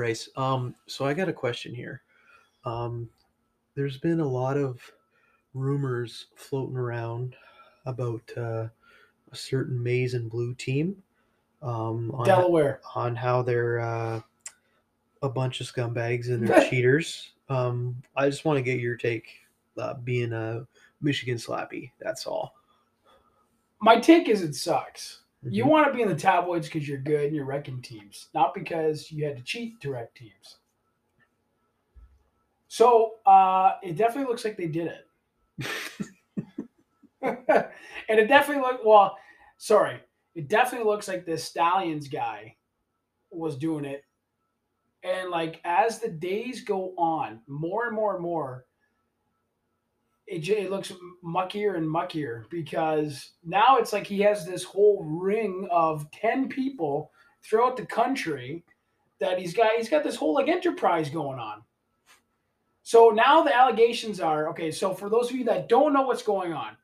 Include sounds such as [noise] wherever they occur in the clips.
Bryce. Um, so I got a question here. Um, there's been a lot of rumors floating around about uh, a certain maize and blue team. Um, on, Delaware. on how they're uh, a bunch of scumbags and they're [laughs] cheaters. Um, I just want to get your take, uh, being a Michigan slappy. That's all. My take is it sucks. You Mhm. want to be in the tabloids because you're good and you're wrecking teams, not because you had to cheat to wreck teams. So uh, it definitely looks like they did it. [laughs] and it definitely look well, sorry. It definitely looks like this Stalions guy was doing it. And like as the days go on, more and more and more, it, it looks muckier and muckier because now it's like he has this whole ring of 10 people throughout the country that he's got he's got this whole like enterprise going on. So now the allegations are okay so for those of you that don't know what's going on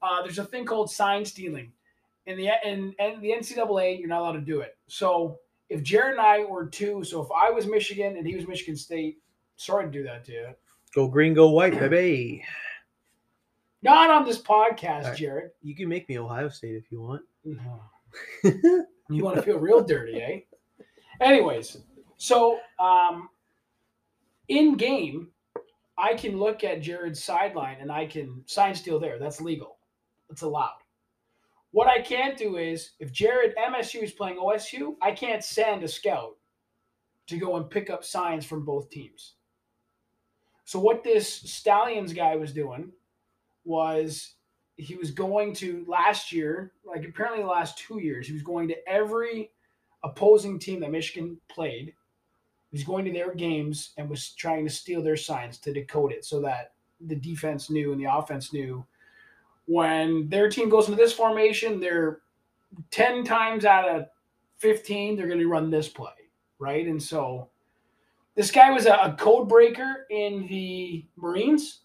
uh, there's a thing called sign stealing. In the in, in the ncaa you're not allowed to do it. So if jared and i were two so if i was michigan and he was michigan state sorry to do that to you. Go green, go white, baby. Not on this podcast right. jared You can make me Ohio State if you want. [laughs] You want to feel real dirty, eh? Anyways, so um, in game, I can look at Jared's sideline and I can sign steal there. That's legal. It's allowed. What I can't do is if Jared MSU is playing OSU, I can't send a scout to go and pick up signs from both teams. So what this Stalions guy was doing was he was going to last year, like apparently the last two years, he was going to every opposing team that Michigan played. He was going to their games and was trying to steal their signs to decode it so that the defense knew and the offense knew when their team goes into this formation, they're 10 times out of 15, they're going to run this play, right? And so this guy was a, a code breaker in the Marines.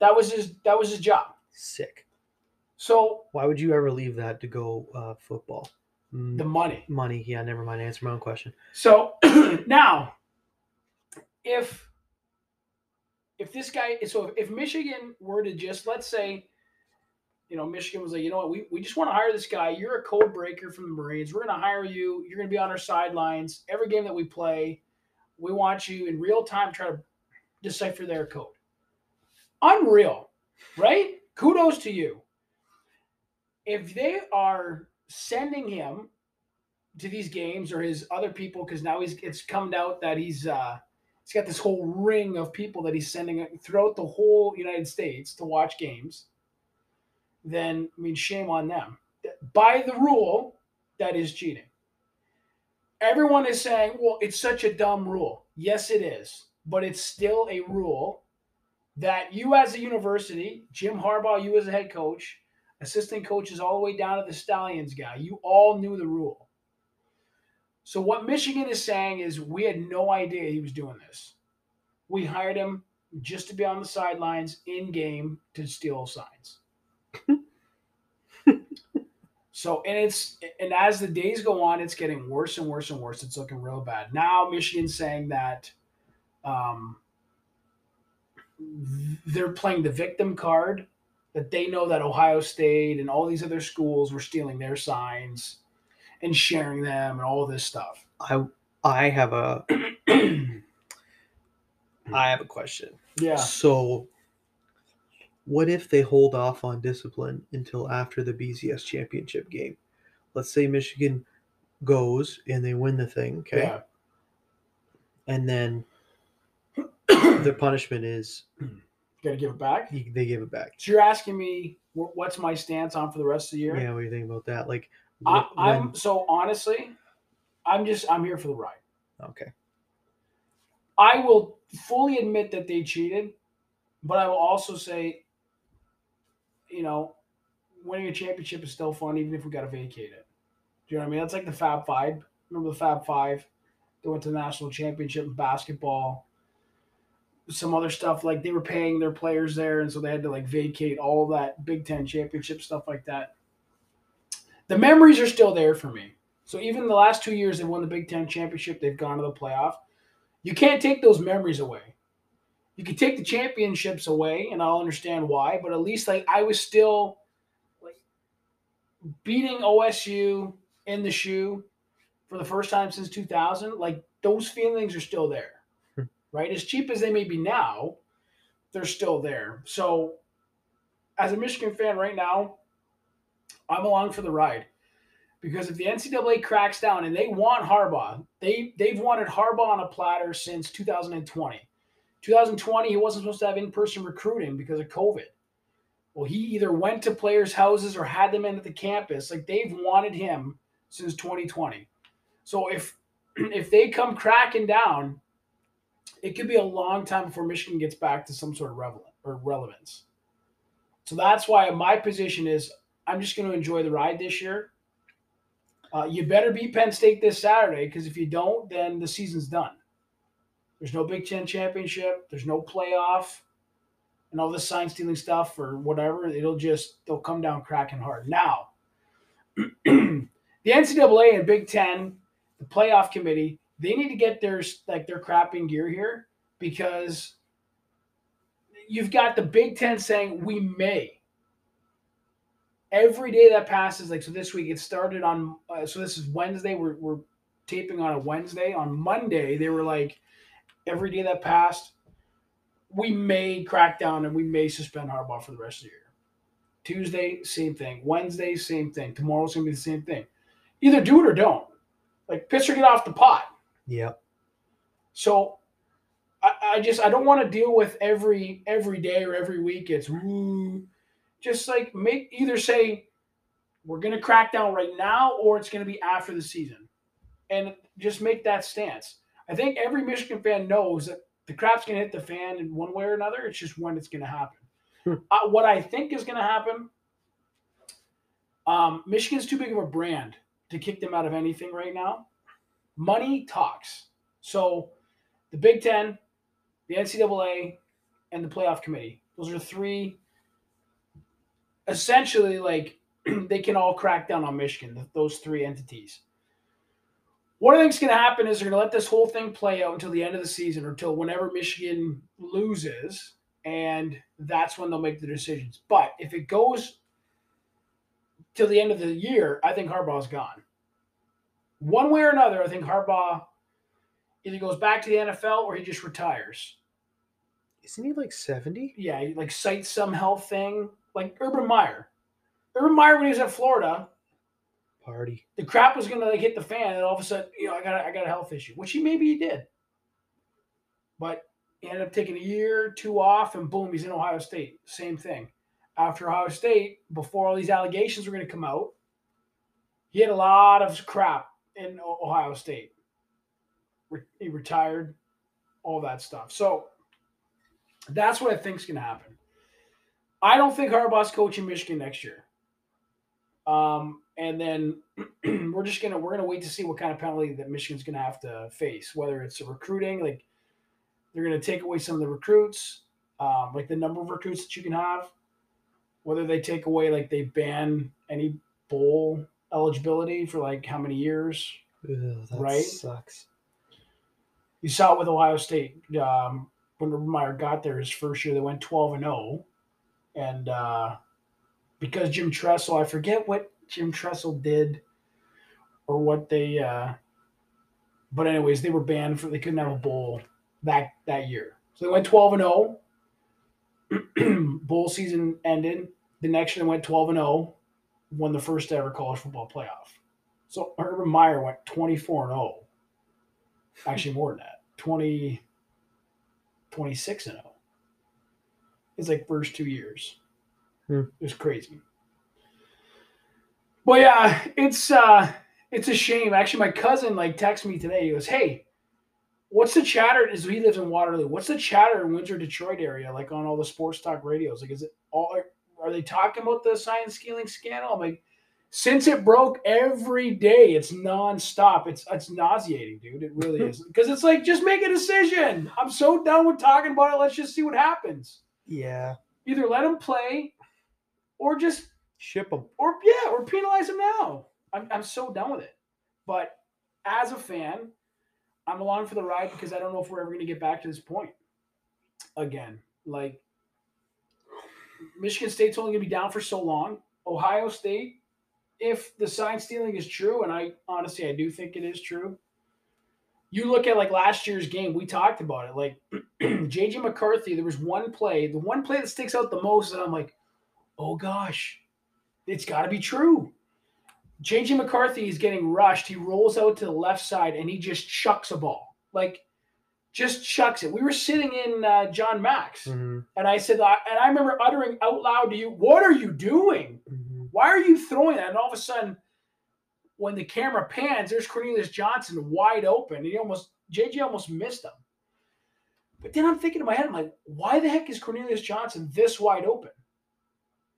That was his that was his job. Sick. So Why would you ever leave that to go uh, football? Mm, the money. money. Yeah, never mind. Answer my own question. So [clears throat] now, if if this guy, so if, if Michigan were to just let's say, you know, Michigan was like, you know what, we, we just want to hire this guy. You're a code breaker from the Marines. We're going to hire you. You're going to be on our sidelines every game that we play. We want you in real time try to decipher their code. Unreal, right? Kudos to you. If they are sending him to these games or his other people because now he's it's come out that he's uh he's got this whole ring of people that he's sending throughout the whole United States to watch games, then I mean shame on them. By the rule, that is cheating. Everyone is saying, well, it's such a dumb rule. Yes, it is, but it's still a rule that you as a university, Jim Harbaugh, you as a head coach, assistant coaches all the way down to the Stalions guy, you all knew the rule. So what Michigan is saying is we had no idea he was doing this. We hired him just to be on the sidelines in game to steal signs. [laughs] so and it's and as the days go on, it's getting worse and worse and worse. It's looking real bad. Now Michigan's saying that um, they're playing the victim card that they know that Ohio State and all these other schools were stealing their signs and sharing them and all this stuff. I I have a [clears throat] I have a question. Yeah. So, what if they hold off on discipline until after the BCS championship game? Let's say Michigan goes and they win the thing, okay? Yeah. And then their punishment is Got to give it back. you- they give it back. So you're asking me wh- what's my stance on for the rest of the year? Yeah, what do you think about that? Like, I, wh- I'm when- so honestly, I'm just I'm here for the ride. okay. I will fully admit that they cheated, but I will also say, you know, winning a championship is still fun, even if we got to vacate it. Do you know what I mean? That's like the Fab Five. Remember the Fab Five? They went to the national championship in basketball. Some other stuff like they were paying their players there, and so they had to like vacate all that Big Ten championship stuff like that. The memories are still there for me. So even the last two years they won the Big Ten championship, they've gone to the playoff. You can't take those memories away. You can take the championships away, and I'll understand why. But at least like I was still like beating OSU in the shoe for the first time since 2000. Like those feelings are still there. Right? As cheap as they may be now, they're still there. So, as a Michigan fan right now, I'm along for the ride because if the NCAA cracks down and they want Harbaugh, they they've wanted Harbaugh on a platter since 2020. 2020, he wasn't supposed to have in-person recruiting because of COVID. Well, he either went to players' houses or had them in at the campus. Like they've wanted him since 2020. So if [clears throat] if they come cracking down, it could be a long time before Michigan gets back to some sort of relevant or relevance. So that's why my position is I'm just going to enjoy the ride this year. Uh, you better beat Penn State this Saturday because if you don't, then the season's done. There's no Big Ten championship. There's no playoff, and all this sign stealing stuff or whatever. It'll just they'll come down cracking hard. Now, [clears throat] the NCAA and Big Ten, the playoff committee, they need to get their like their crap in gear here because you've got the Big Ten saying we may. Every day that passes, like so, this week it started on. Uh, so this is Wednesday. We're we're taping on a Wednesday. On Monday, they were like, every day that passed, we may crack down and we may suspend Harbaugh for the rest of the year. Tuesday, same thing. Wednesday, same thing. Tomorrow's gonna be the same thing. Either do it or don't. Like piss or get off the pot. Yep. So I, I just I don't want to deal with every every day or every week. It's "Ooh." just like make either say we're gonna crack down right now or it's gonna be after the season, and just make that stance. I think every Michigan fan knows that the crap's gonna hit the fan in one way or another. It's just when it's gonna happen. Hmm. uh, what I think is gonna happen. Um, Michigan's too big of a brand to kick them out of anything right now. Money talks. So the Big Ten, the NCAA, and the playoff committee. Those are three essentially like [clears throat] they can all crack down on Michigan, those three entities. What I think is going to happen is they're going to let this whole thing play out until the end of the season or until whenever Michigan loses, and that's when they'll make the decisions. But if it goes till the end of the year, I think Harbaugh's gone. One way or another, I think Harbaugh either goes back to the NFL or he just retires. Isn't he like 70? Yeah, he, like cites some health thing, like Urban Meyer. Urban Meyer, when he was at Florida, Party. the crap was gonna like hit the fan, and all of a sudden, you know, I got a, I got a health issue, which he maybe he did, but he ended up taking a year, or two off, and boom, he's in Ohio State. Same thing. After Ohio State, before all these allegations were gonna come out, he had a lot of crap in Ohio State. He retired, all that stuff. So that's what I think is gonna happen. I don't think Harbaugh's coaching Michigan next year. Um, and then [clears throat] we're just gonna we're gonna wait to see what kind of penalty that Michigan's gonna have to face. Whether it's recruiting, like they're gonna take away some of the recruits, um, like the number of recruits that you can have. Whether they take away like they ban any bowl eligibility for like how many years. That Right? sucks. You saw it with Ohio State um, when Meyer got there his first year. They went twelve and zero, and uh, because Jim Tressel, I forget what Jim Tressel did or what they. Uh, but anyways, they were banned for they couldn't have a bowl that that year. So they went twelve and zero. [clears throat] bowl season ended. The next year they went twelve and zero, won the first ever college football playoff. So Urban Meyer went twenty four and zero actually more than that. 20 26 and 0 it's like first two years. Hmm. it was crazy. But yeah it's uh it's a shame. Actually my cousin like texted me today. He goes hey what's the chatter is he lives in waterloo? What's the chatter in windsor detroit area like on all the sports talk radios? Like is it all are they talking about the sign stealing scandal i'm like since it broke every day, it's nonstop. It's it's nauseating, dude. It really [laughs] is. Because it's like just make a decision. I'm so done with talking about it. Let's just see what happens. Yeah. Either let them play, or just Ship them. or yeah, or penalize them now. I'm I'm so done with it. But as a fan, I'm along for the ride because I don't know if we're ever going to get back to this point again. Like Michigan State's only going to be down for so long. Ohio State, if the sign stealing is true, and I honestly I do think it is true. You look at like last year's game, we talked about it. Like [clears throat] JJ McCarthy, there was one play, the one play that sticks out the most, and I'm like, oh gosh, it's got to be true. JJ McCarthy is getting rushed. He rolls out to the left side and he just chucks a ball. Like, just chucks it. We were sitting in uh, John Max, Mm-hmm. and I said, and I remember uttering out loud to you, "What are you doing? Mm-hmm. Why are you throwing that?" And all of a sudden, when the camera pans, there's Cornelius Johnson wide open, and he almost JJ almost missed him. But then I'm thinking in my head, I'm like, why the heck is Cornelius Johnson this wide open?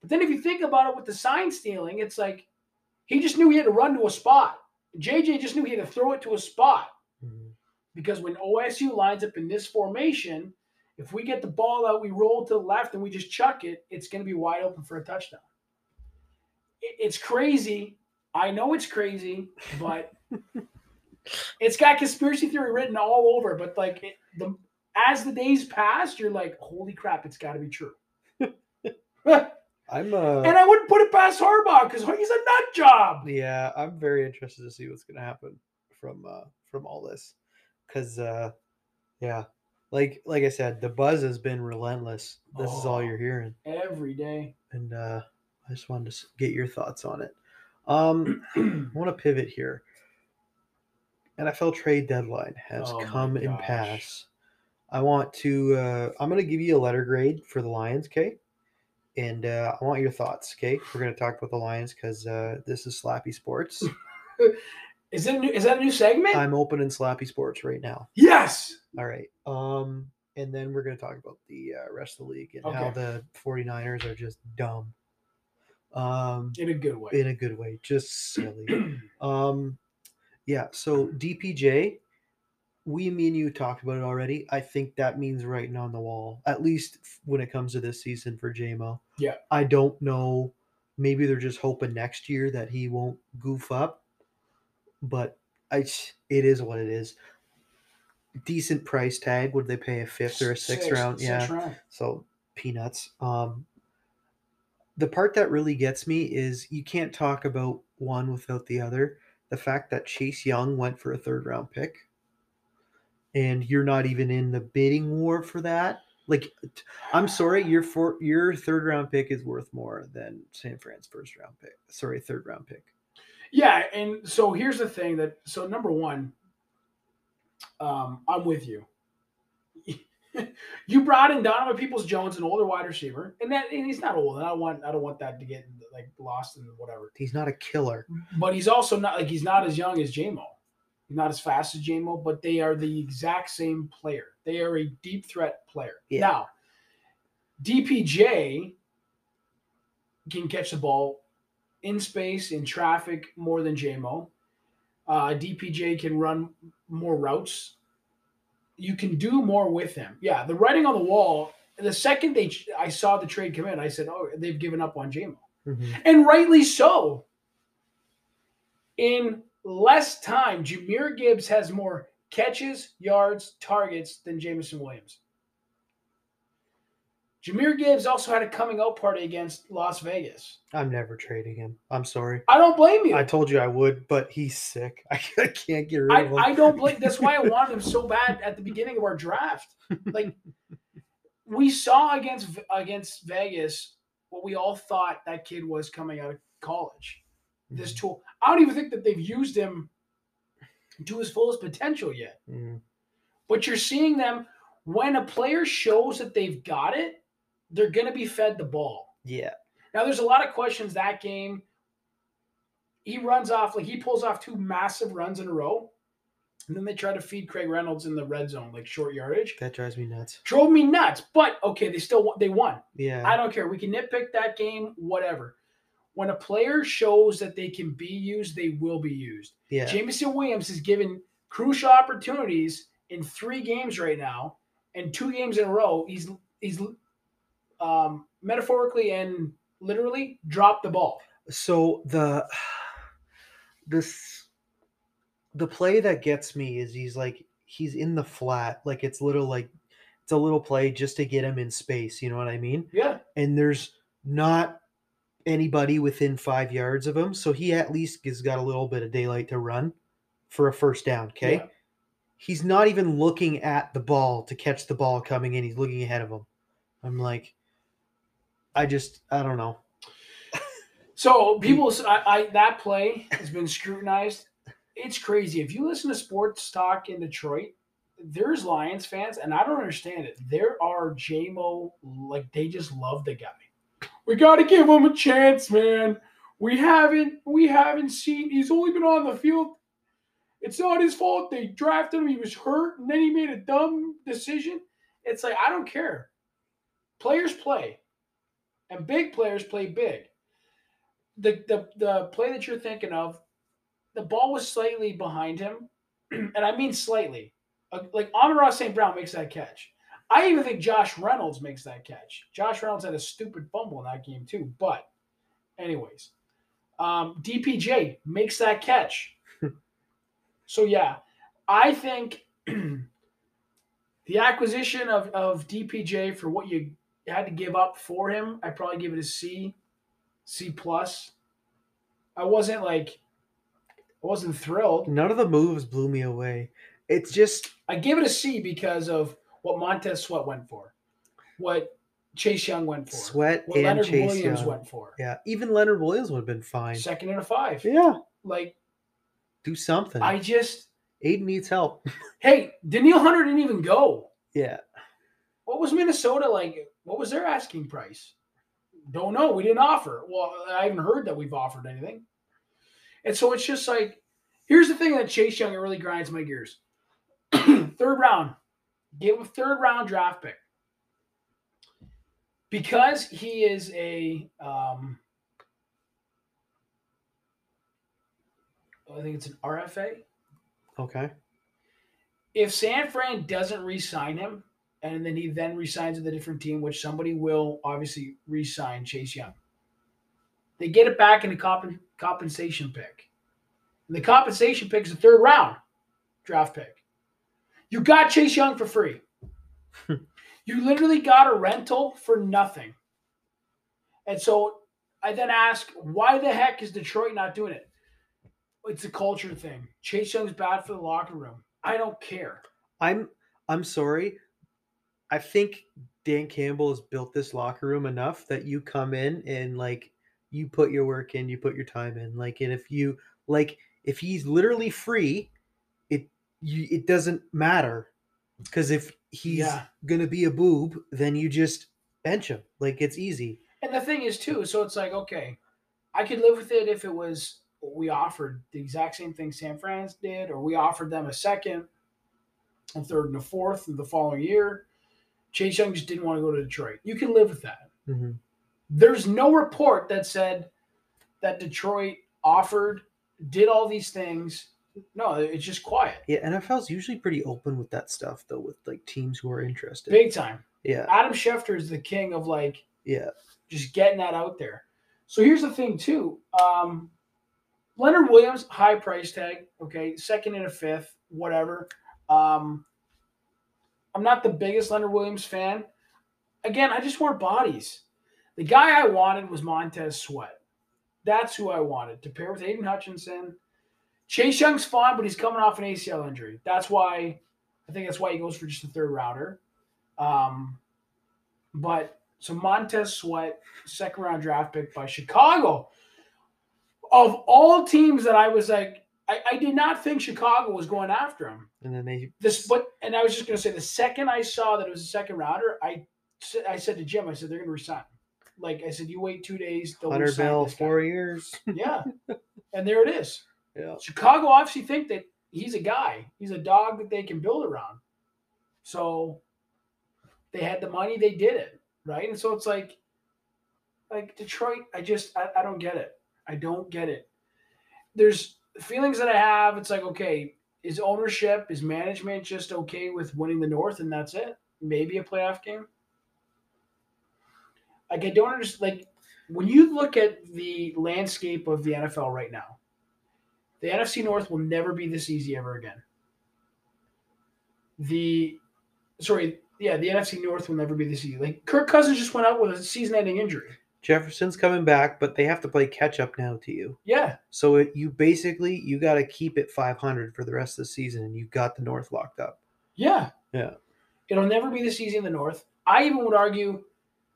But then if you think about it with the sign stealing, it's like he just knew he had to run to a spot. JJ just knew he had to throw it to a spot. Because when OSU lines up in this formation, if we get the ball out, we roll to the left and we just chuck it, it's going to be wide open for a touchdown. It's crazy. I know it's crazy, but [laughs] it's got conspiracy theory written all over. But like it, the as the days pass, you're like, holy crap, it's got to be true. and [laughs] I'm uh I wouldn't put it past Harbaugh because he's a nut job. yeah, I'm very interested to see what's gonna happen from uh from all this. Cause uh yeah. Like like I said, the buzz has been relentless. This is all Oh. you're hearing. Every day. And uh I just wanted to get your thoughts on it. Um I want to pivot here. NFL trade deadline has Oh come and gosh. pass. I want to uh I'm gonna give you a letter grade for the Lions, okay? And uh, I want your thoughts, okay? We're gonna talk about the Lions because uh, this is Slappy Sports. [laughs] Is it new, is that a new segment? I'm opening Slappy Sports right now. yes. All right. Um, and then we're gonna talk about the uh, rest of the league and how the 49ers are just dumb. Um, In a good way. in a good way, just silly. [clears throat] Um, yeah. So DPJ, we, me, and you talked about it already. I think that means writing on the wall, at least when it comes to this season for JMO. Yeah. I don't know. Maybe they're just hoping next year that he won't goof up, but I, s- it is what it is. Decent price tag. Would they pay a fifth or a sixth, round? yeah. round. So peanuts. Um, the part that really gets me is you can't talk about one without the other. The fact that Chase Young went for a third round pick, and you're not even in the bidding war for that. Like, I'm sorry, your for your third round pick is worth more than San Fran's first round pick. Sorry, third round pick. Yeah, and so here's the thing that so number one, um, I'm with you. [laughs] you brought in Donovan Peoples Jones, an older wide receiver, and that and he's not old. And I want I don't want that to get like lost in whatever. He's not a killer. But he's also not like he's not as young as JMO. He's not as fast as JMO, but they are the exact same player. They are a deep threat player. Yeah. Now, DPJ can catch the ball in space, in traffic, more than JMO. Uh, DPJ can run more routes. You can do more with him. Yeah, the writing on the wall. The second they I saw the trade come in, I said, "Oh, they've given up on JMO." Mhm. and rightly so. In less time, Jahmyr Gibbs has more catches, yards, targets than Jameson Williams. Jahmyr Gibbs also had a coming out party against Las Vegas. I'm never trading him. I'm sorry. I don't blame you. I I, told you I would, but he's sick. I, [laughs] I can't get rid of him. I, don't blame. That's why I [laughs] wanted him so bad at the beginning of our draft. [laughs] Like we saw against against Vegas what we all thought that kid was coming out of college. this tool. I don't even think that they've used him to his fullest potential yet. Mhm. But you're seeing them when a player shows that they've got it, they're going to be fed the ball. Yeah. Now, there's a lot of questions that game. He runs off, like he pulls off two massive runs in a row. And then they try to feed Craig Reynolds in the red zone, like short yardage. That drives me nuts. Drove me nuts. But okay, they still. They won. Yeah. I don't care. We can nitpick that game, whatever. When a player shows that they can be used, they will be used. yeah. Jameson Williams is given crucial opportunities in three games right now, and two games in a row. He's he's um, metaphorically and literally dropped the ball. So the this the play that gets me is he's like he's in the flat, like it's little like it's a little play just to get him in space. You know what I mean? Yeah. And there's not anybody within five yards of him, so he at least has got a little bit of daylight to run for a first down. Okay. Yeah. He's not even looking at the ball to catch the ball coming in. He's looking ahead of him. I'm like, I just, I don't know. So people, I, I that play has been scrutinized. It's crazy. If you listen to sports talk in Detroit, there's Lions fans, and I don't understand it. There are JMO like they just love the guy. We got to give him a chance, man. We haven't, we haven't seen. He's only been on the field. It's not his fault. They drafted him. He was hurt, and then he made a dumb decision. It's like I don't care. Players play, and big players play big the the the play that you're thinking of, the ball was slightly behind him, [clears throat] and I mean slightly. Uh, Like Amon St. Brown makes that catch. I even think Josh Reynolds makes that catch. Josh Reynolds had a stupid fumble in that game too. But, anyways, um, DPJ makes that catch. [laughs] so yeah, I think [clears throat] the acquisition of of DPJ for what you had to give up for him, I probably give it a C. C plus. I wasn't like, I wasn't thrilled. None of the moves blew me away. It's just I give it a C because of what Montez Sweat went for, what Chase Young went for, Sweat what and Leonard Chase Williams Young. went for. Yeah, even Leonard Williams would have been fine. Second and a five. Yeah, Like do something. I just, Aidan needs help. [laughs] hey, Danielle Hunter didn't even go. yeah, What was Minnesota like? What was their asking price? Don't know. We didn't offer. Well, I haven't heard that we've offered anything. And so it's just like, here's the thing that Chase Young it really grinds my gears. [clears throat] third round, give a third round draft pick because he is a. Um, I think it's an RFA. okay. if San Fran doesn't re-sign him, and then he then resigns with a different team, which somebody will obviously re-sign Chase Young, they get it back in a comp- compensation pick. And the compensation pick is a third round draft pick. You got Chase Young for free. [laughs] you literally got a rental for nothing. And so I then ask, why the heck is Detroit not doing it? It's a culture thing. Chase Young's bad for the locker room. I don't care. I'm I'm sorry. I think Dan Campbell has built this locker room enough that you come in and like you put your work in, you put your time in. Like and if you like if he's literally free, it you it doesn't matter. Cuz if he's Yeah. going to be a boob, then you just bench him. Like it's easy. And the thing is, too, so it's like, okay, I could live with it if it was we offered the exact same thing San Fran's did, or we offered them a second, a third, and a fourth the following year. Chase Young just didn't want to go to Detroit. You can live with that. Mhm. There's no report that said that Detroit offered, did all these things. No, it's just quiet, Yeah, NFL's usually pretty open with that stuff though with like teams who are interested. big time. yeah. Adam Schefter is the king of like Yeah. just getting that out there. So here's the thing too. Um, Leonard Williams, high price tag. Okay, second and a fifth, whatever. Um, I'm not the biggest Leonard Williams fan. Again, I just want bodies. The guy I wanted was Montez Sweat. That's who I wanted to pair with Aidan Hutchinson. Chase Young's fine, but he's coming off an ACL injury. That's why I think that's why he goes for just a third router. Um, but so Montez Sweat, second round draft pick by Chicago. Of all teams that I was like, I, I did not think Chicago was going after him. And then they This, but and I was just going to say the second I saw that it was a second rounder, I I said to Jim, I said they're going to resign. Like I said, you wait two days, they'll Hunter Bell this guy." four years. Yeah, [laughs] and there it is. Yeah. Chicago obviously think that he's a guy, he's a dog that they can build around. So they had the money, they did it, right? And so it's like, like Detroit, I just I, I don't get it. I don't get it. There's feelings that I have. It's like, okay, is ownership, is management just okay with winning the North and that's it? Maybe a playoff game. Like I don't understand. Like when you look at the landscape of the NFL right now, the NFC North will never be this easy ever again. the sorry, yeah, the NFC North will never be this easy. Like Kirk Cousins just went out with a season-ending injury. Jefferson's coming back, but they have to play catch up now to you. Yeah, So it, you basically you got to keep it 500 for the rest of the season, and you've got the North locked up. yeah, Yeah. It'll never be this easy in the North. I even would argue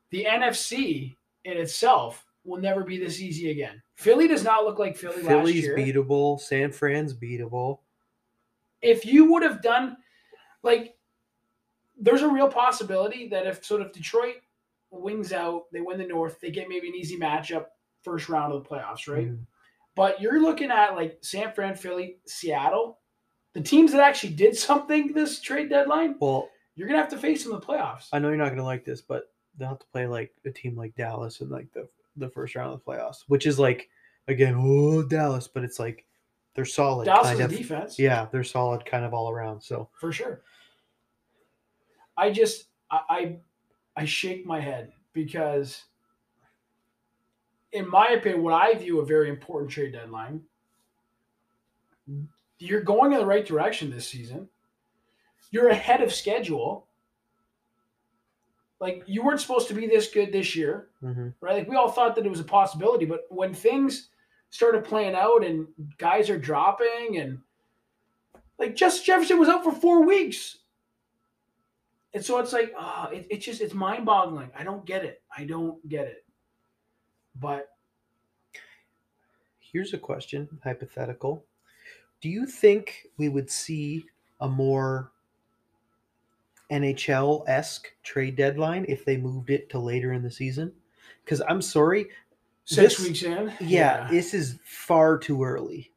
the NFC in itself will never be this easy again. Philly does not look like Philly last Philly's beatable. San Fran's beatable. if you would have done like there's a real possibility that if sort of Detroit wings out, they win the North, they get maybe an easy matchup first round of the playoffs, right? Mhm. But you're looking at like San Fran, Philly, Seattle, the teams that actually did something this trade deadline, Well, you're gonna have to face them in the playoffs. I know you're not to like this, but they'll have to play like a team like Dallas in like the the first round of the playoffs, which is like again, oh Dallas, but it's like they're solid Dallas kind is a of. defense, Yeah, they're solid kind of all around. So for sure. I just I, I I shake my head because in my opinion, what I view a very important trade deadline, you're going in the right direction this season. You're ahead of schedule. Like you weren't supposed to be this good this year, mhm. right? Like we all thought that it was a possibility, but when things started playing out and guys are dropping and like Justin Jefferson was out for four weeks. And so it's like, ah, it, it's just it's mind boggling. I don't get it. I don't get it. But here's a question, hypothetical. Do you think we would see a more NHL esque trade deadline if they moved it to later in the season? Because I'm sorry, six This- weeks in, yeah, this is far too early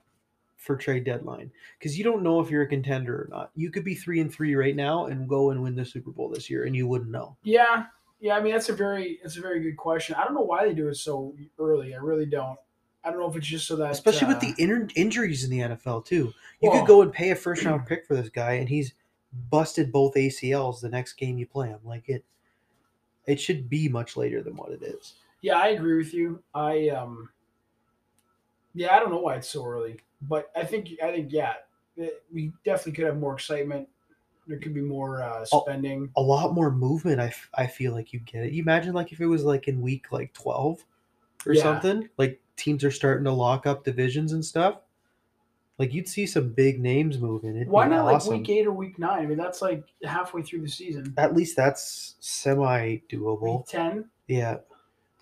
for trade deadline because you don't know if you're a contender or not. You could be three and three right now and go and win the Super Bowl this year, and you wouldn't know. yeah, yeah. I mean, that's a very it's a very good question. I don't know why they do it so early. I really don't. I don't know if it's just so that Especially with uh, the in- injuries in the NFL too. You well, could go and pay a first round pick for this guy, and he's busted both ACLs the next game you play him. Like it, it should be much later than what it is. Yeah, I agree with you. I um yeah, I don't know why it's so early, but I think I think yeah, it- we definitely could have more excitement. There could be more uh, spending. A lot more movement. I, f- I feel like you get it. You imagine like if it was like in week like twelve or Yeah. something. Like teams are starting to lock up divisions and stuff. Like you'd see some big names moving. It'd Why not awesome. like week eight or week nine? I mean, that's like halfway through the season. At least that's semi doable. Week ten, Yeah.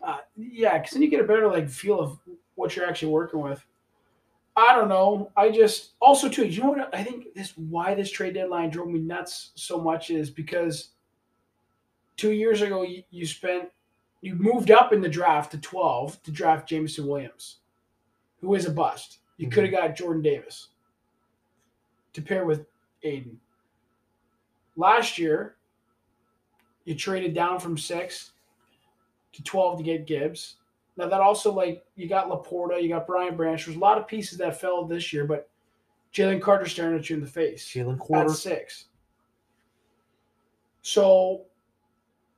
uh, yeah, because then you get a better like feel of what you're actually working with. I don't know. I just also too. You know what? I think this why this trade deadline drove me nuts so much is because two years ago you, you spent you moved up in the draft to twelve to draft Jameson Williams, who is a bust. You Mhm. could have got Jordan Davis to pair with Aidan. Last year, you traded down from six to 12 to get Gibbs. Now that also like you got Laporta, you got Brian Branch. There's a lot of pieces that fell this year, but Jalen Carter staring at you in the face Jalen at Quarter. six. So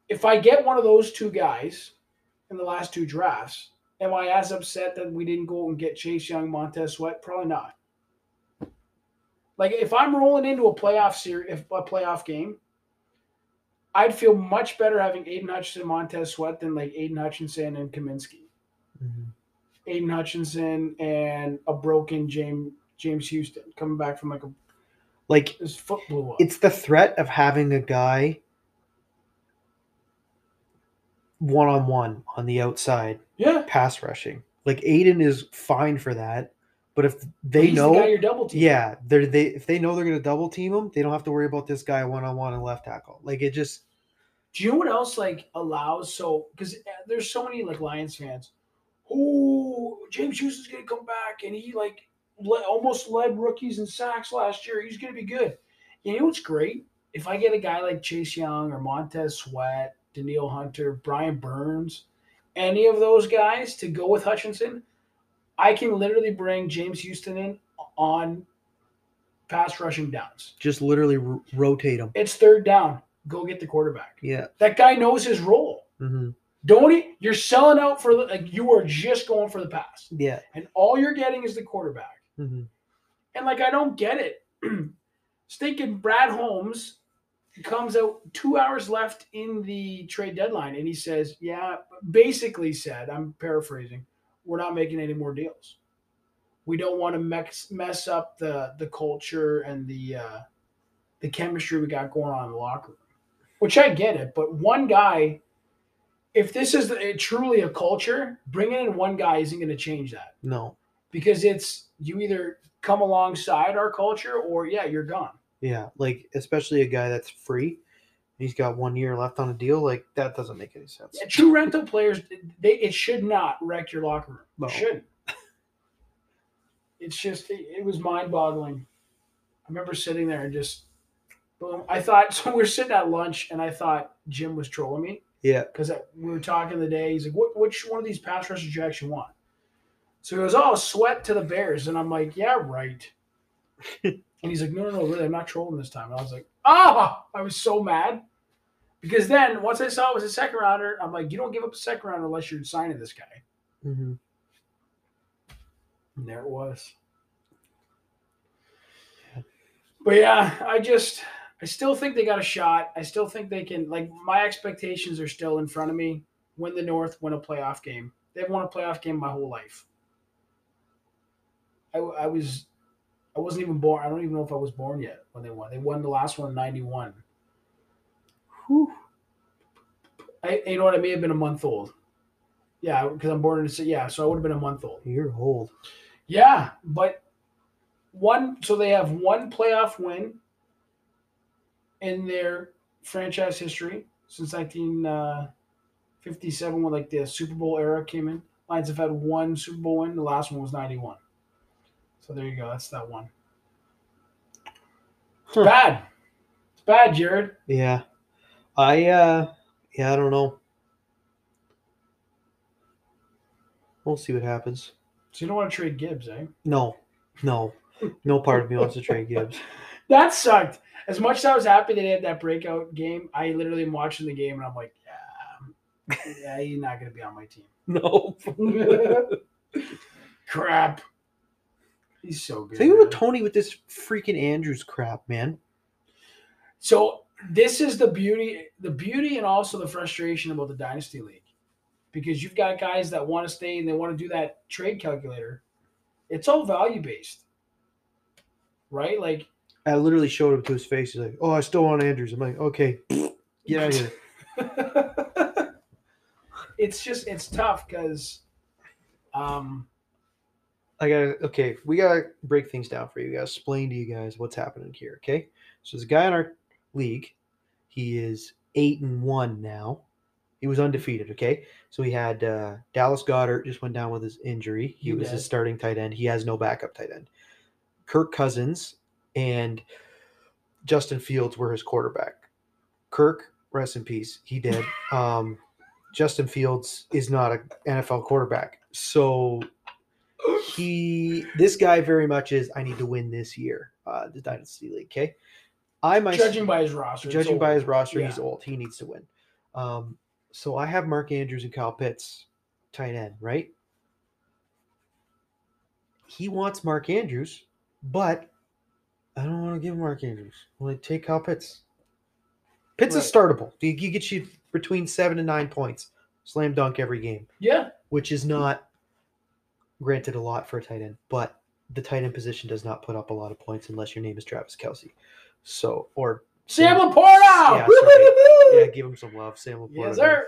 if I get one of those two guys in the last two drafts, am I as upset that we didn't go and get Chase Young, Montez Sweat? Probably not. Like if I'm rolling into a playoff series, if a playoff game, I'd feel much better having Aidan Hutchinson, Montez Sweat than like Aidan Hutchinson and Cominsky. Mhm. Aidan Hutchinson and a broken James James Houston coming back from like a Like his foot blew up. it's the threat of having a guy one on one on the outside yeah, pass rushing. Like Aidan is fine for that, but if they the know, guy you're double teaming. yeah, they're they if they know they're gonna double team him, they don't have to worry about this guy one on one and left tackle. Like it just Do you know what else like allows so because there's so many like Lions fans. Oh, James Houston's gonna come back and he like le- almost led rookies in sacks last year. He's gonna be good. You know what's great? If I get a guy like Chase Young or Montez Sweat, Danielle Hunter, Brian Burns, any of those guys to go with Hutchinson, I can literally bring James Houston in on pass rushing downs. just literally r- rotate him. It's third down. Go get the quarterback. Yeah. That guy knows his role. hmm Don't he? You're selling out for the like you are just going for the pass, Yeah. and all you're getting is the quarterback. hmm And like I don't get it. [clears throat] Stinking Brad Holmes comes out two hours left in the trade deadline and he says, Yeah, basically said, I'm paraphrasing, we're not making any more deals. We don't want to mess, mess up the the culture and the uh, the chemistry we got going on in the locker room. Which I get it, but one guy, if this is the, truly a culture, bringing in one guy isn't going to change that No. because it's you either come alongside our culture or yeah, you're gone. Yeah, like especially a guy that's free. He's got one year left on a deal. Like that doesn't make any sense. Yeah, true rental players, they it should not wreck your locker room. No. It shouldn't. It's just it, it was mind boggling. I remember sitting there and just boom. I thought [laughs] so. We're sitting at lunch and I thought Jim was trolling me Yeah, because we were talking the day. He's like, "What? Which one of these pass rushers do you actually want?" So he goes, "Oh, sweat to the Bears," and I'm like, "Yeah, right." [laughs] and he's like, "No, no, no, really, I'm not trolling this time." And I was like, "Ah!" I was so mad because then once I saw it was a second rounder, I'm like, "You don't give up a second rounder unless you're signing this guy." hmm And there it was. But yeah, I just I still think they got a shot. I still think they can like my expectations are still in front of me. Win the North, win a playoff game. They've won a playoff game my whole life. I, I was I wasn't even born. I don't even know if I was born yet when they won. They won the last one in '91. Whew. I you know what? I may have been a month old. Yeah, because I'm born in yeah, so I would have been a month old. You're old. Yeah, but one so they have one playoff win in their franchise history since 1957 when like the Super Bowl era came in. Lions have had one Super Bowl win. The last one was 91. So there you go. That's that one. Huh. Bad. It's bad, Jared. Yeah, I uh, yeah, I don't know. We'll see what happens. So you don't want to trade Gibbs, eh? No, no, no part of me wants to trade Gibbs. [laughs] That sucked. As much as I was happy that they had that breakout game, I literally am watching the game and I'm like, yeah, yeah, he's not going to be on my team. [laughs] No. [laughs] Crap. He's so good. Think about Tony with this freaking Andrews crap, man. So this is the beauty, the beauty, and also the frustration about the dynasty league, because you've got guys that want to stay and they want to do that trade calculator. It's all value based, right? Like I literally showed him to his face. He's like, "Oh, I still want Andrews." I'm like, "Okay, get out of here." [laughs] it's just it's tough because, um, I gotta okay, we gotta break things down for you. We gotta explain to you guys what's happening here. Okay, so there's a guy in our league. He is eight and one now. He was undefeated. Okay, so he had uh, Dallas Goedert just went down with his injury. He He was did. his starting tight end. He has no backup tight end. Kirk Cousins and Justin Fields were his quarterback. Kirk, rest in peace, he did. [laughs] Um, Justin Fields is not an NFL quarterback, so he this guy very much is I need to win this year, uh, the Dynasty League. Okay, I myself judging by his roster, judging by his roster, Yeah. he's old. He needs to win. Um, so I have Mark Andrews and Kyle Pitts, tight end, right? He wants Mark Andrews, but I don't want to give him Mark Andrews. Want take Kyle Pitts. Pitts is startable. He, he gets you between seven and nine points, slam dunk every game, Yeah, which is not granted a lot for a tight end, but the tight end position does not put up a lot of points unless your name is Travis Kelce. So, or Sam Laporta. Yeah, [laughs] yeah, give him some love, Sam Laporta. yes, sir.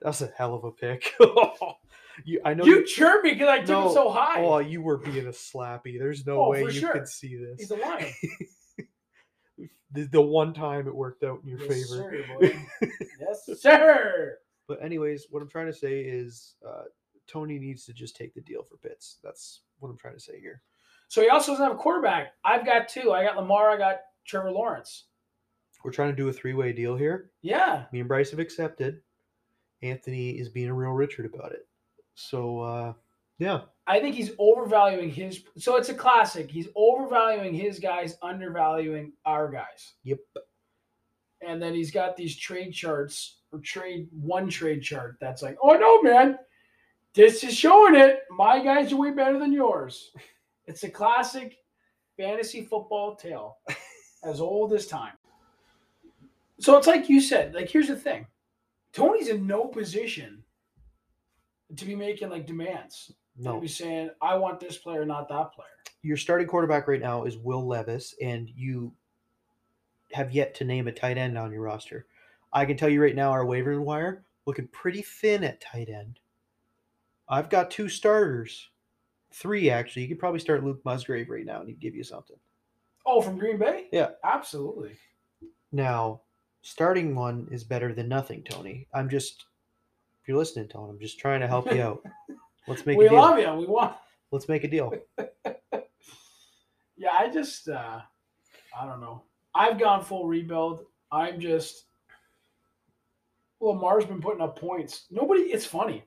That's a hell of a pick. [laughs] Oh. You, I know You you. chirped me because I took No. him so high. Oh, you were being a slappy. There's no Oh, way you sure. could see this. He's a lion. [laughs] The, the one time it worked out in your yes, favor. sir, [laughs] yes, sir. But anyways, what I'm trying to say is uh, Tony needs to just take the deal for Pitts. That's what I'm trying to say here. So he also doesn't have a quarterback. I've got two. I got Lamar. I got Trevor Lawrence. We're trying to do a three-way deal here. Yeah. Me and Bryce have accepted. Anthony is being a real Richard about it. So uh, yeah, I think he's overvaluing his. So it's a classic. He's overvaluing his guys, undervaluing our guys. Yep. And then he's got these trade charts or trade one trade chart that's like, oh no, man, this is showing it. My guys are way better than yours. [laughs] It's a classic fantasy football tale. as old as time. So it's like you said. Like here's the thing, Tony's in no position to be making like demands. To No, be saying, I want this player, not that player. your starting quarterback right now is Will Levis, and you have yet to name a tight end on your roster. I can tell you right now, our waiver wire looking pretty thin at tight end. I've got two starters, three actually. You could probably start Luke Musgrave right now, and he'd give you something. Oh, from Green Bay? Yeah. absolutely. Now, starting one is better than nothing, Tony. I'm just, if you're listening, Tony, I'm just trying to help you out. [laughs] Let's make we a deal. love you. We want. [laughs] Let's make a deal. [laughs] Yeah, I just, uh I don't know. I've gone full rebuild. I'm just. Lamar's been putting up points. Nobody. It's funny.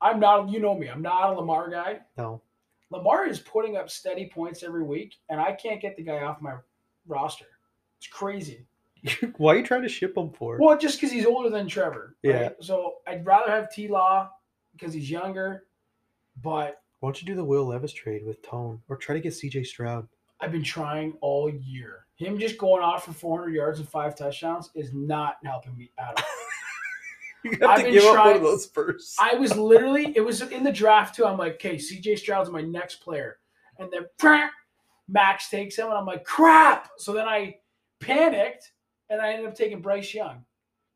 I'm not. You know me. I'm not a Lamar guy. No, Lamar is putting up steady points every week, and I can't get the guy off my roster. It's crazy. [laughs] why are you trying to ship him for? Well, just because he's older than Trevor. right? Yeah. So I'd rather have T Law because he's younger, but Why don't you do the Will Levis trade with Tone, or try to get C.J. Stroud? I've been trying all year. Him just going off for 400 yards and five touchdowns is not helping me at all. [laughs] You have I've been trying- those first. I was literally, it was in the draft too. I'm like, okay, CJ Stroud's my next player. And then [laughs] Max takes him, and I'm like, crap. So then I panicked and I ended up taking Bryce Young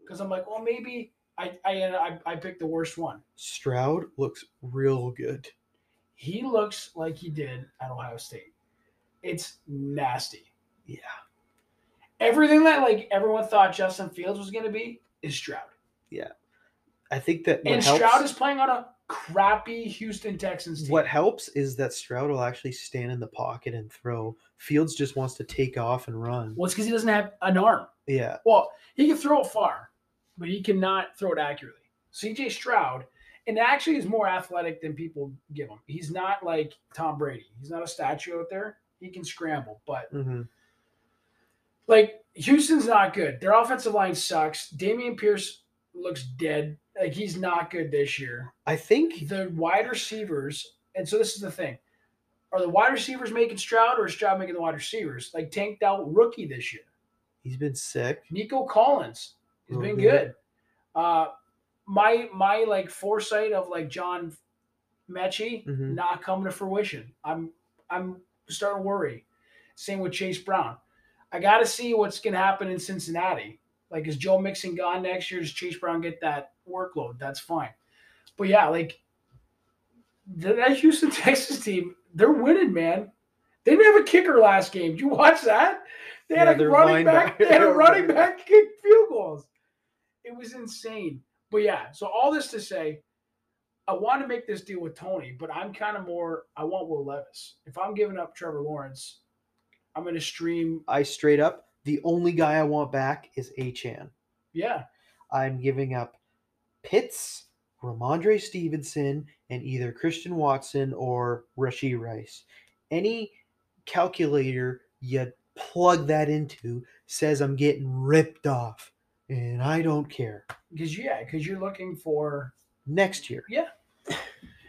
because I'm like, well, maybe I, I, I, I picked the worst one. Stroud looks real good. He looks like he did at Ohio State. It's nasty. Yeah. Everything that like everyone thought Justin Fields was going to be is Stroud. Yeah. I think that and helps, Stroud is playing on a crappy Houston Texans team. what helps is that Stroud will actually stand in the pocket and throw. Fields just wants to take off and run. Well, it's because he doesn't have an arm. Yeah, Well, he can throw it far, but he cannot throw it accurately. CJ Stroud, and actually is more athletic than people give him. He's not like Tom Brady. He's not a statue out there. He can scramble, but hmm like Houston's not good. Their offensive line sucks. Dameon Pierce looks dead. Like he's not good this year. I think The wide receivers, and so this is the thing: are the wide receivers making Stroud, or is Stroud making the wide receivers? Like tanked out rookie this year. he's been sick. Nico Collins has been good. good. Uh, my my like foresight of like John Metchie Mhm. not coming to fruition. I'm I'm starting to worry. Same with Chase Brown. I got to see what's going to happen in Cincinnati. Like, is Joe Mixon gone next year? Does Chase Brown get that workload? That's fine. But yeah, like th- that Houston [laughs] Texas team, they're winning, man. They didn't have a kicker last game. Did you watch that? They had Yeah, a running back. They had a running [laughs] running back kick field goals. It was insane. But yeah, so all this to say, I want to make this deal with Tony, but I'm kind of more. I want Will Levis. If I'm giving up Trevor Lawrence, I'm going to stream. I straight up the only guy I want back is Achane. Yeah, I'm giving up Pitts, Rhamondre Stevenson, and either Christian Watson or Rashee Rice. Any calculator you plug that into says I'm getting ripped off, and I don't care. because yeah, because you're looking for. Next year, Yeah,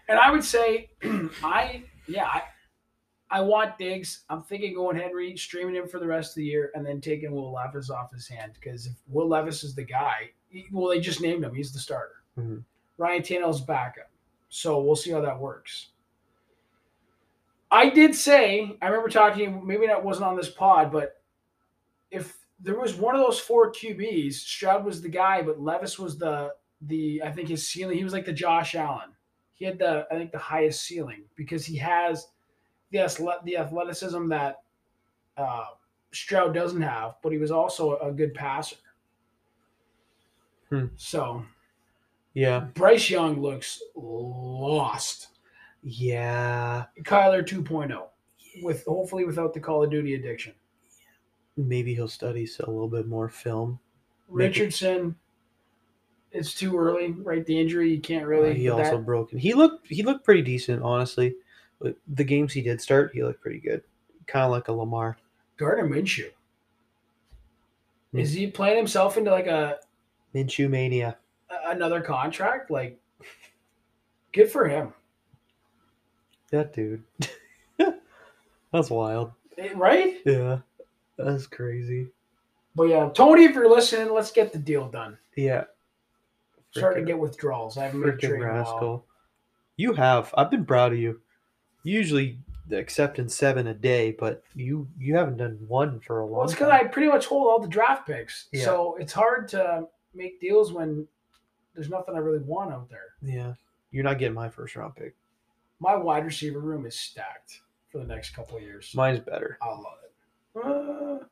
And I would say, [clears throat] I yeah, I, I want Diggs. I'm thinking going Henry, streaming him for the rest of the year, and then taking Will Levis off his hand because if Will Levis is the guy, well, they just named him. He's the starter. Mhm. Ryan Tannehill's backup. So we'll see how that works. I did say, I remember talking, maybe that wasn't on this pod, but if there was one of those four QBs, Stroud was the guy, but Levis was the the I think his ceiling. He was like the Josh Allen. He had the I think the highest ceiling because he has the athle- the athleticism that uh, Stroud doesn't have, but he was also a good passer. Hmm. So yeah, Bryce Young looks lost. yeah, Kyler 2.0 with hopefully without the Call of Duty addiction. maybe he'll study a little bit more film. Richardson, it's too early, right? The injury, you can't Uh, really. he also that- broke. He looked he looked pretty decent, honestly. But the games he did start, he looked pretty good. Kind of like a Lamar. Gardner Minshew. Hmm. Is he playing himself into like a Minshew mania. another contract? Like, good for him, That dude. [laughs] That's wild. Eh, right? Yeah. That's crazy. But yeah, Tony, if you're listening, let's get the deal done. Yeah. Starting to get withdrawals. I haven't made a Freaking trade in a while. rascal. You have. I've been proud of you. Usually accepting seven a day, but you you haven't done one for a long Well, it's because. I pretty much hold all the draft picks, Yeah. so it's hard to make deals when there's nothing I really want out there. Yeah. You're not getting my first round pick. My wide receiver room is stacked for the next couple of years. Mine's better. I love it. Uh,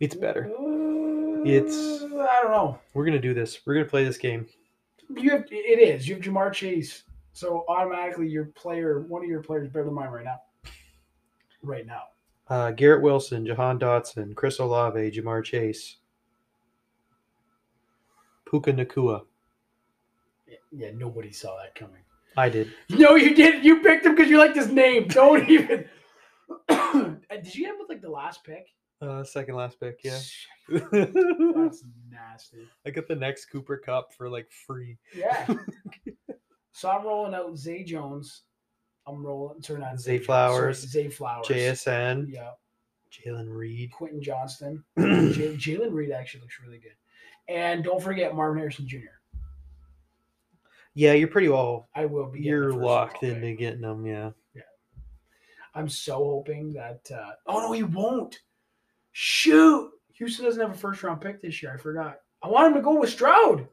It's better. uh, It's- I don't know. We're gonna do this. We're gonna play this game. You have it is. You have Ja'Marr Chase, so automatically your player, one of your players, better than mine right now. Right now, Uh, Garrett Wilson, Jahan Dotson, Chris Olave, Ja'Marr Chase, Puka Nacua. yeah, nobody saw that coming. I did. No, you did. You picked him because you liked his name. Don't [laughs] even. [coughs] did you have him with like the last pick? Uh, second last pick, yeah. [laughs] That's nasty. I got the next Cooper Kupp for like free. Yeah. [laughs] so I'm rolling out Zay Jones. I'm rolling. Turn on Zay Jones, Flowers, sorry, Zay Flowers. JSN, Yeah. Jalen Reed. Quentin Johnston. [clears throat] Jalen Reed actually looks really good. And don't forget Marvin Harrison Jr. Yeah, you're pretty well. I will be. You're locked into getting them. Yeah. Yeah. I'm so hoping that. Uh, oh no, he won't. Shoot, Houston doesn't have a first round pick this year. I forgot. I want him to go with Stroud.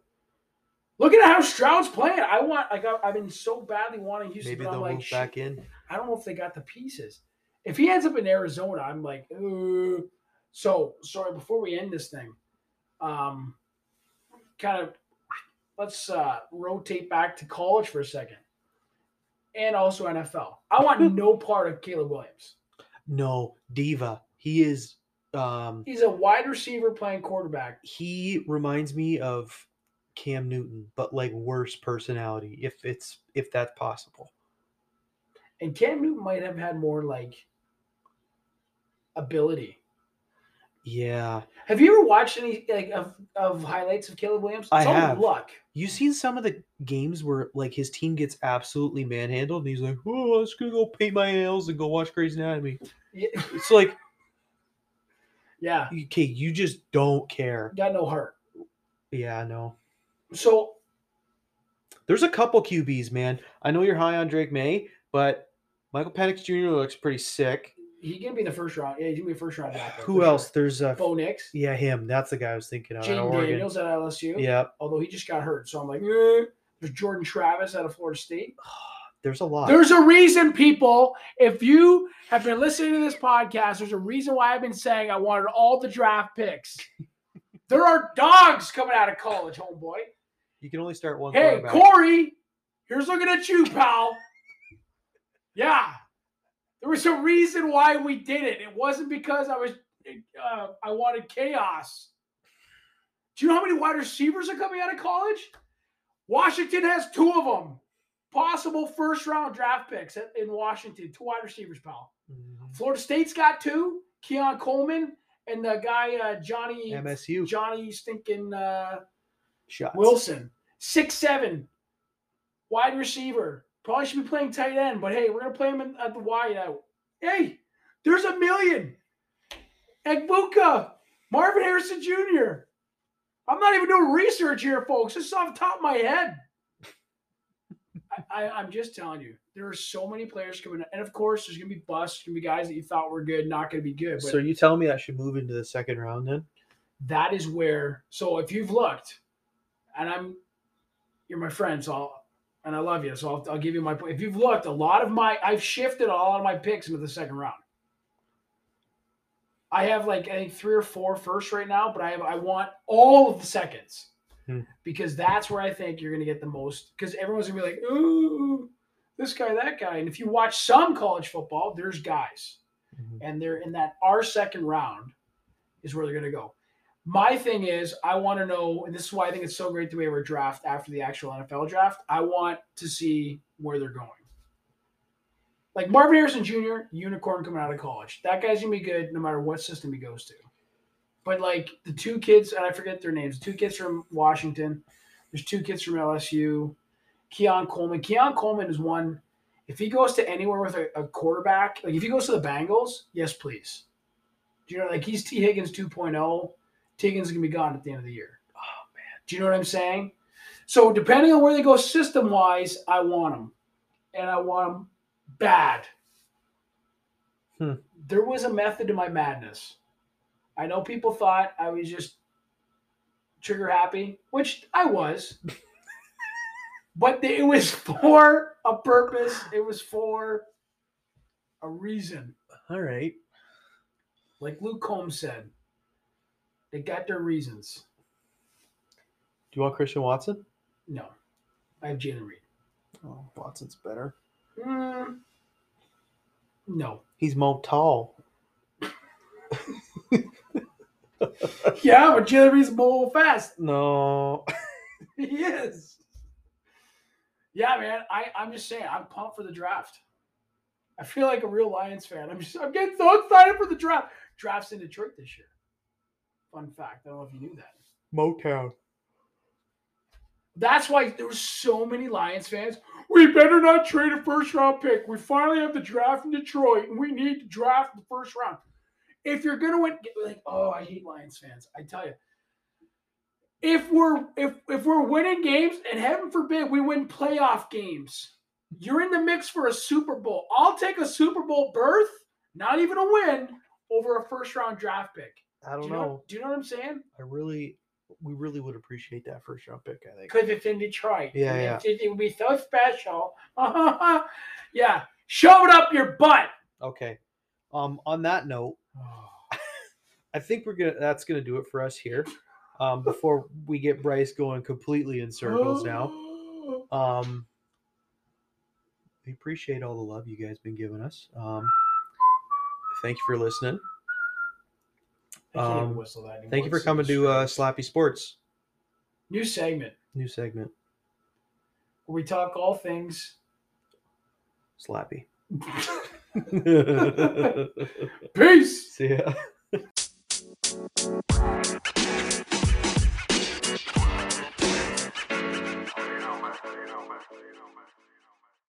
Look at how Stroud's playing. I want like I- I've been so badly wanting Houston, Maybe they'll like, move back in. I don't know if they got the pieces. If he ends up in Arizona, I'm like, "Ugh." so sorry. Before we end this thing, um, kind of let's uh, rotate back to college for a second, and also NFL. I want [laughs] no part of Caleb Williams. No, Diva. He is. Um, He's a wide receiver playing quarterback. he reminds me of Cam Newton, but like worse personality, if it's if that's possible. And Cam Newton might have had more like ability. Yeah, Have you ever watched any like of, of highlights of Caleb Williams? I all have. luck. you seen some of the games where like his team gets absolutely manhandled, and he's like, "Oh, I'm just gonna go paint my nails and go watch Grey's Anatomy." Yeah. It's like, [laughs] yeah, okay, you just don't care. got no heart. Yeah, I know. So There's a couple QBs, man. I know you're high on Drake Maye, but Michael Penix Jr. looks pretty sick. He can be the first round. Yeah, he can be a first round pick, Who else? Sure. There's uh, Bo Nix, yeah, him. That's the guy I was thinking of. out of Jaden Oregon. Daniels at LSU. Yeah, Although he just got hurt, so I'm like, eh. there's Jordan Travis out of Florida State. [sighs] there's a lot. There's a reason, people. If you have been listening to this podcast, there's a reason why I've been saying I wanted all the draft picks. [laughs] there are dogs coming out of college, homeboy. you can only start one. Hey. Corey, here's looking at you, pal. Yeah, there was a reason why we did it. It wasn't because I was uh, I wanted chaos. Do you know how many wide receivers are coming out of college? Washington has two of them. Possible first round draft picks in Washington. Two wide receivers, pal. Mhm. Florida State's got two. Keon Coleman and the guy uh, Johnny MSU Johnny stinking uh, shots. Wilson, six seven, wide receiver. Probably should be playing tight end, but hey, we're gonna play him in, at the wide out. Hey, there's a million. Egbuka, Marvin Harrison Jr. I'm not even doing research here, folks. This is off the top of my head. I, I, I'm just telling you, there are so many players coming, and of course, there's gonna be busts. There's gonna be guys that you thought were good, not gonna be good. So you telling me I should move into the second round then? that is where so if you've looked and i'm you're my friend so I'll, and i love you so I'll, I'll give you my point. if you've looked a lot of my i've shifted a lot of my picks into the second round i have like i think three or four first right now but i have i want all of the seconds Hmm. because that's where i think you're going to get the most because everyone's going to be like ooh this guy that guy and if you watch some college football there's guys Mhm. and they're in that our second round is where they're going to go. My thing is, I want to know, and this is why I think it's so great that we have a draft after the actual NFL draft. I want to see where they're going. Like Marvin Harrison Jr., unicorn coming out of college. That guy's gonna be good no matter what system he goes to. But like the two kids, and I forget their names, two kids from Washington. There's two kids from LSU. Keon Coleman. Keon Coleman is one. If he goes to anywhere with a, a quarterback, like if he goes to the Bengals, yes, please. Do you know, like he's Tee Higgins 2.0. Tee Higgins going to be gone at the end of the year. Oh man. Do you know what I'm saying? So depending on where they go system wise, I want them, and I want them bad. Hmm. There was a method to my madness. I know people thought I was just trigger happy, which I was, [laughs] but it was for a purpose. It was for a reason. All right. Like Luke Combs said, they got their reasons. Do you want Christian Watson? No, I have Jalen Reed. Oh, Watson's better. Mm, no. He's more tall. [laughs] Yeah, but Jalen Reed's more fast. No. [laughs] He is. Yeah, man. I, I'm just saying, I'm pumped for the draft. I feel like a real Lions fan. I'm just I'm getting so excited for the draft. Drafts in Detroit this year. Fun fact. I don't know if you knew that. Motown. That's why there were so many Lions fans. We better not trade a first round pick. We finally have the draft in Detroit, and we need to draft the first round. If you're gonna win, like, oh, I hate Lions fans. I tell you, if we're if if we're winning games, and heaven forbid we win playoff games, you're in the mix for a Super Bowl. I'll take a Super Bowl berth, not even a win, over a first round draft pick. I Do don't you know. know? Do you know what I'm saying? I really, we really would appreciate that first round pick. I think. because it's in Detroit. Yeah, yeah. It, it would be so special. [laughs] yeah, show it up your butt. Okay. Um. On that note, [sighs] I think we're gonna. That's gonna do it for us here. Um. Before we get Bryce going completely in circles now. [gasps] Um. We appreciate all the love you guys been giving us. Um. Thank you for listening. Um, whistle that. Thank you for coming to uh, Slappy Sports. new segment New segment, where we talk all things Slappy. [laughs] [laughs] See ya. [laughs]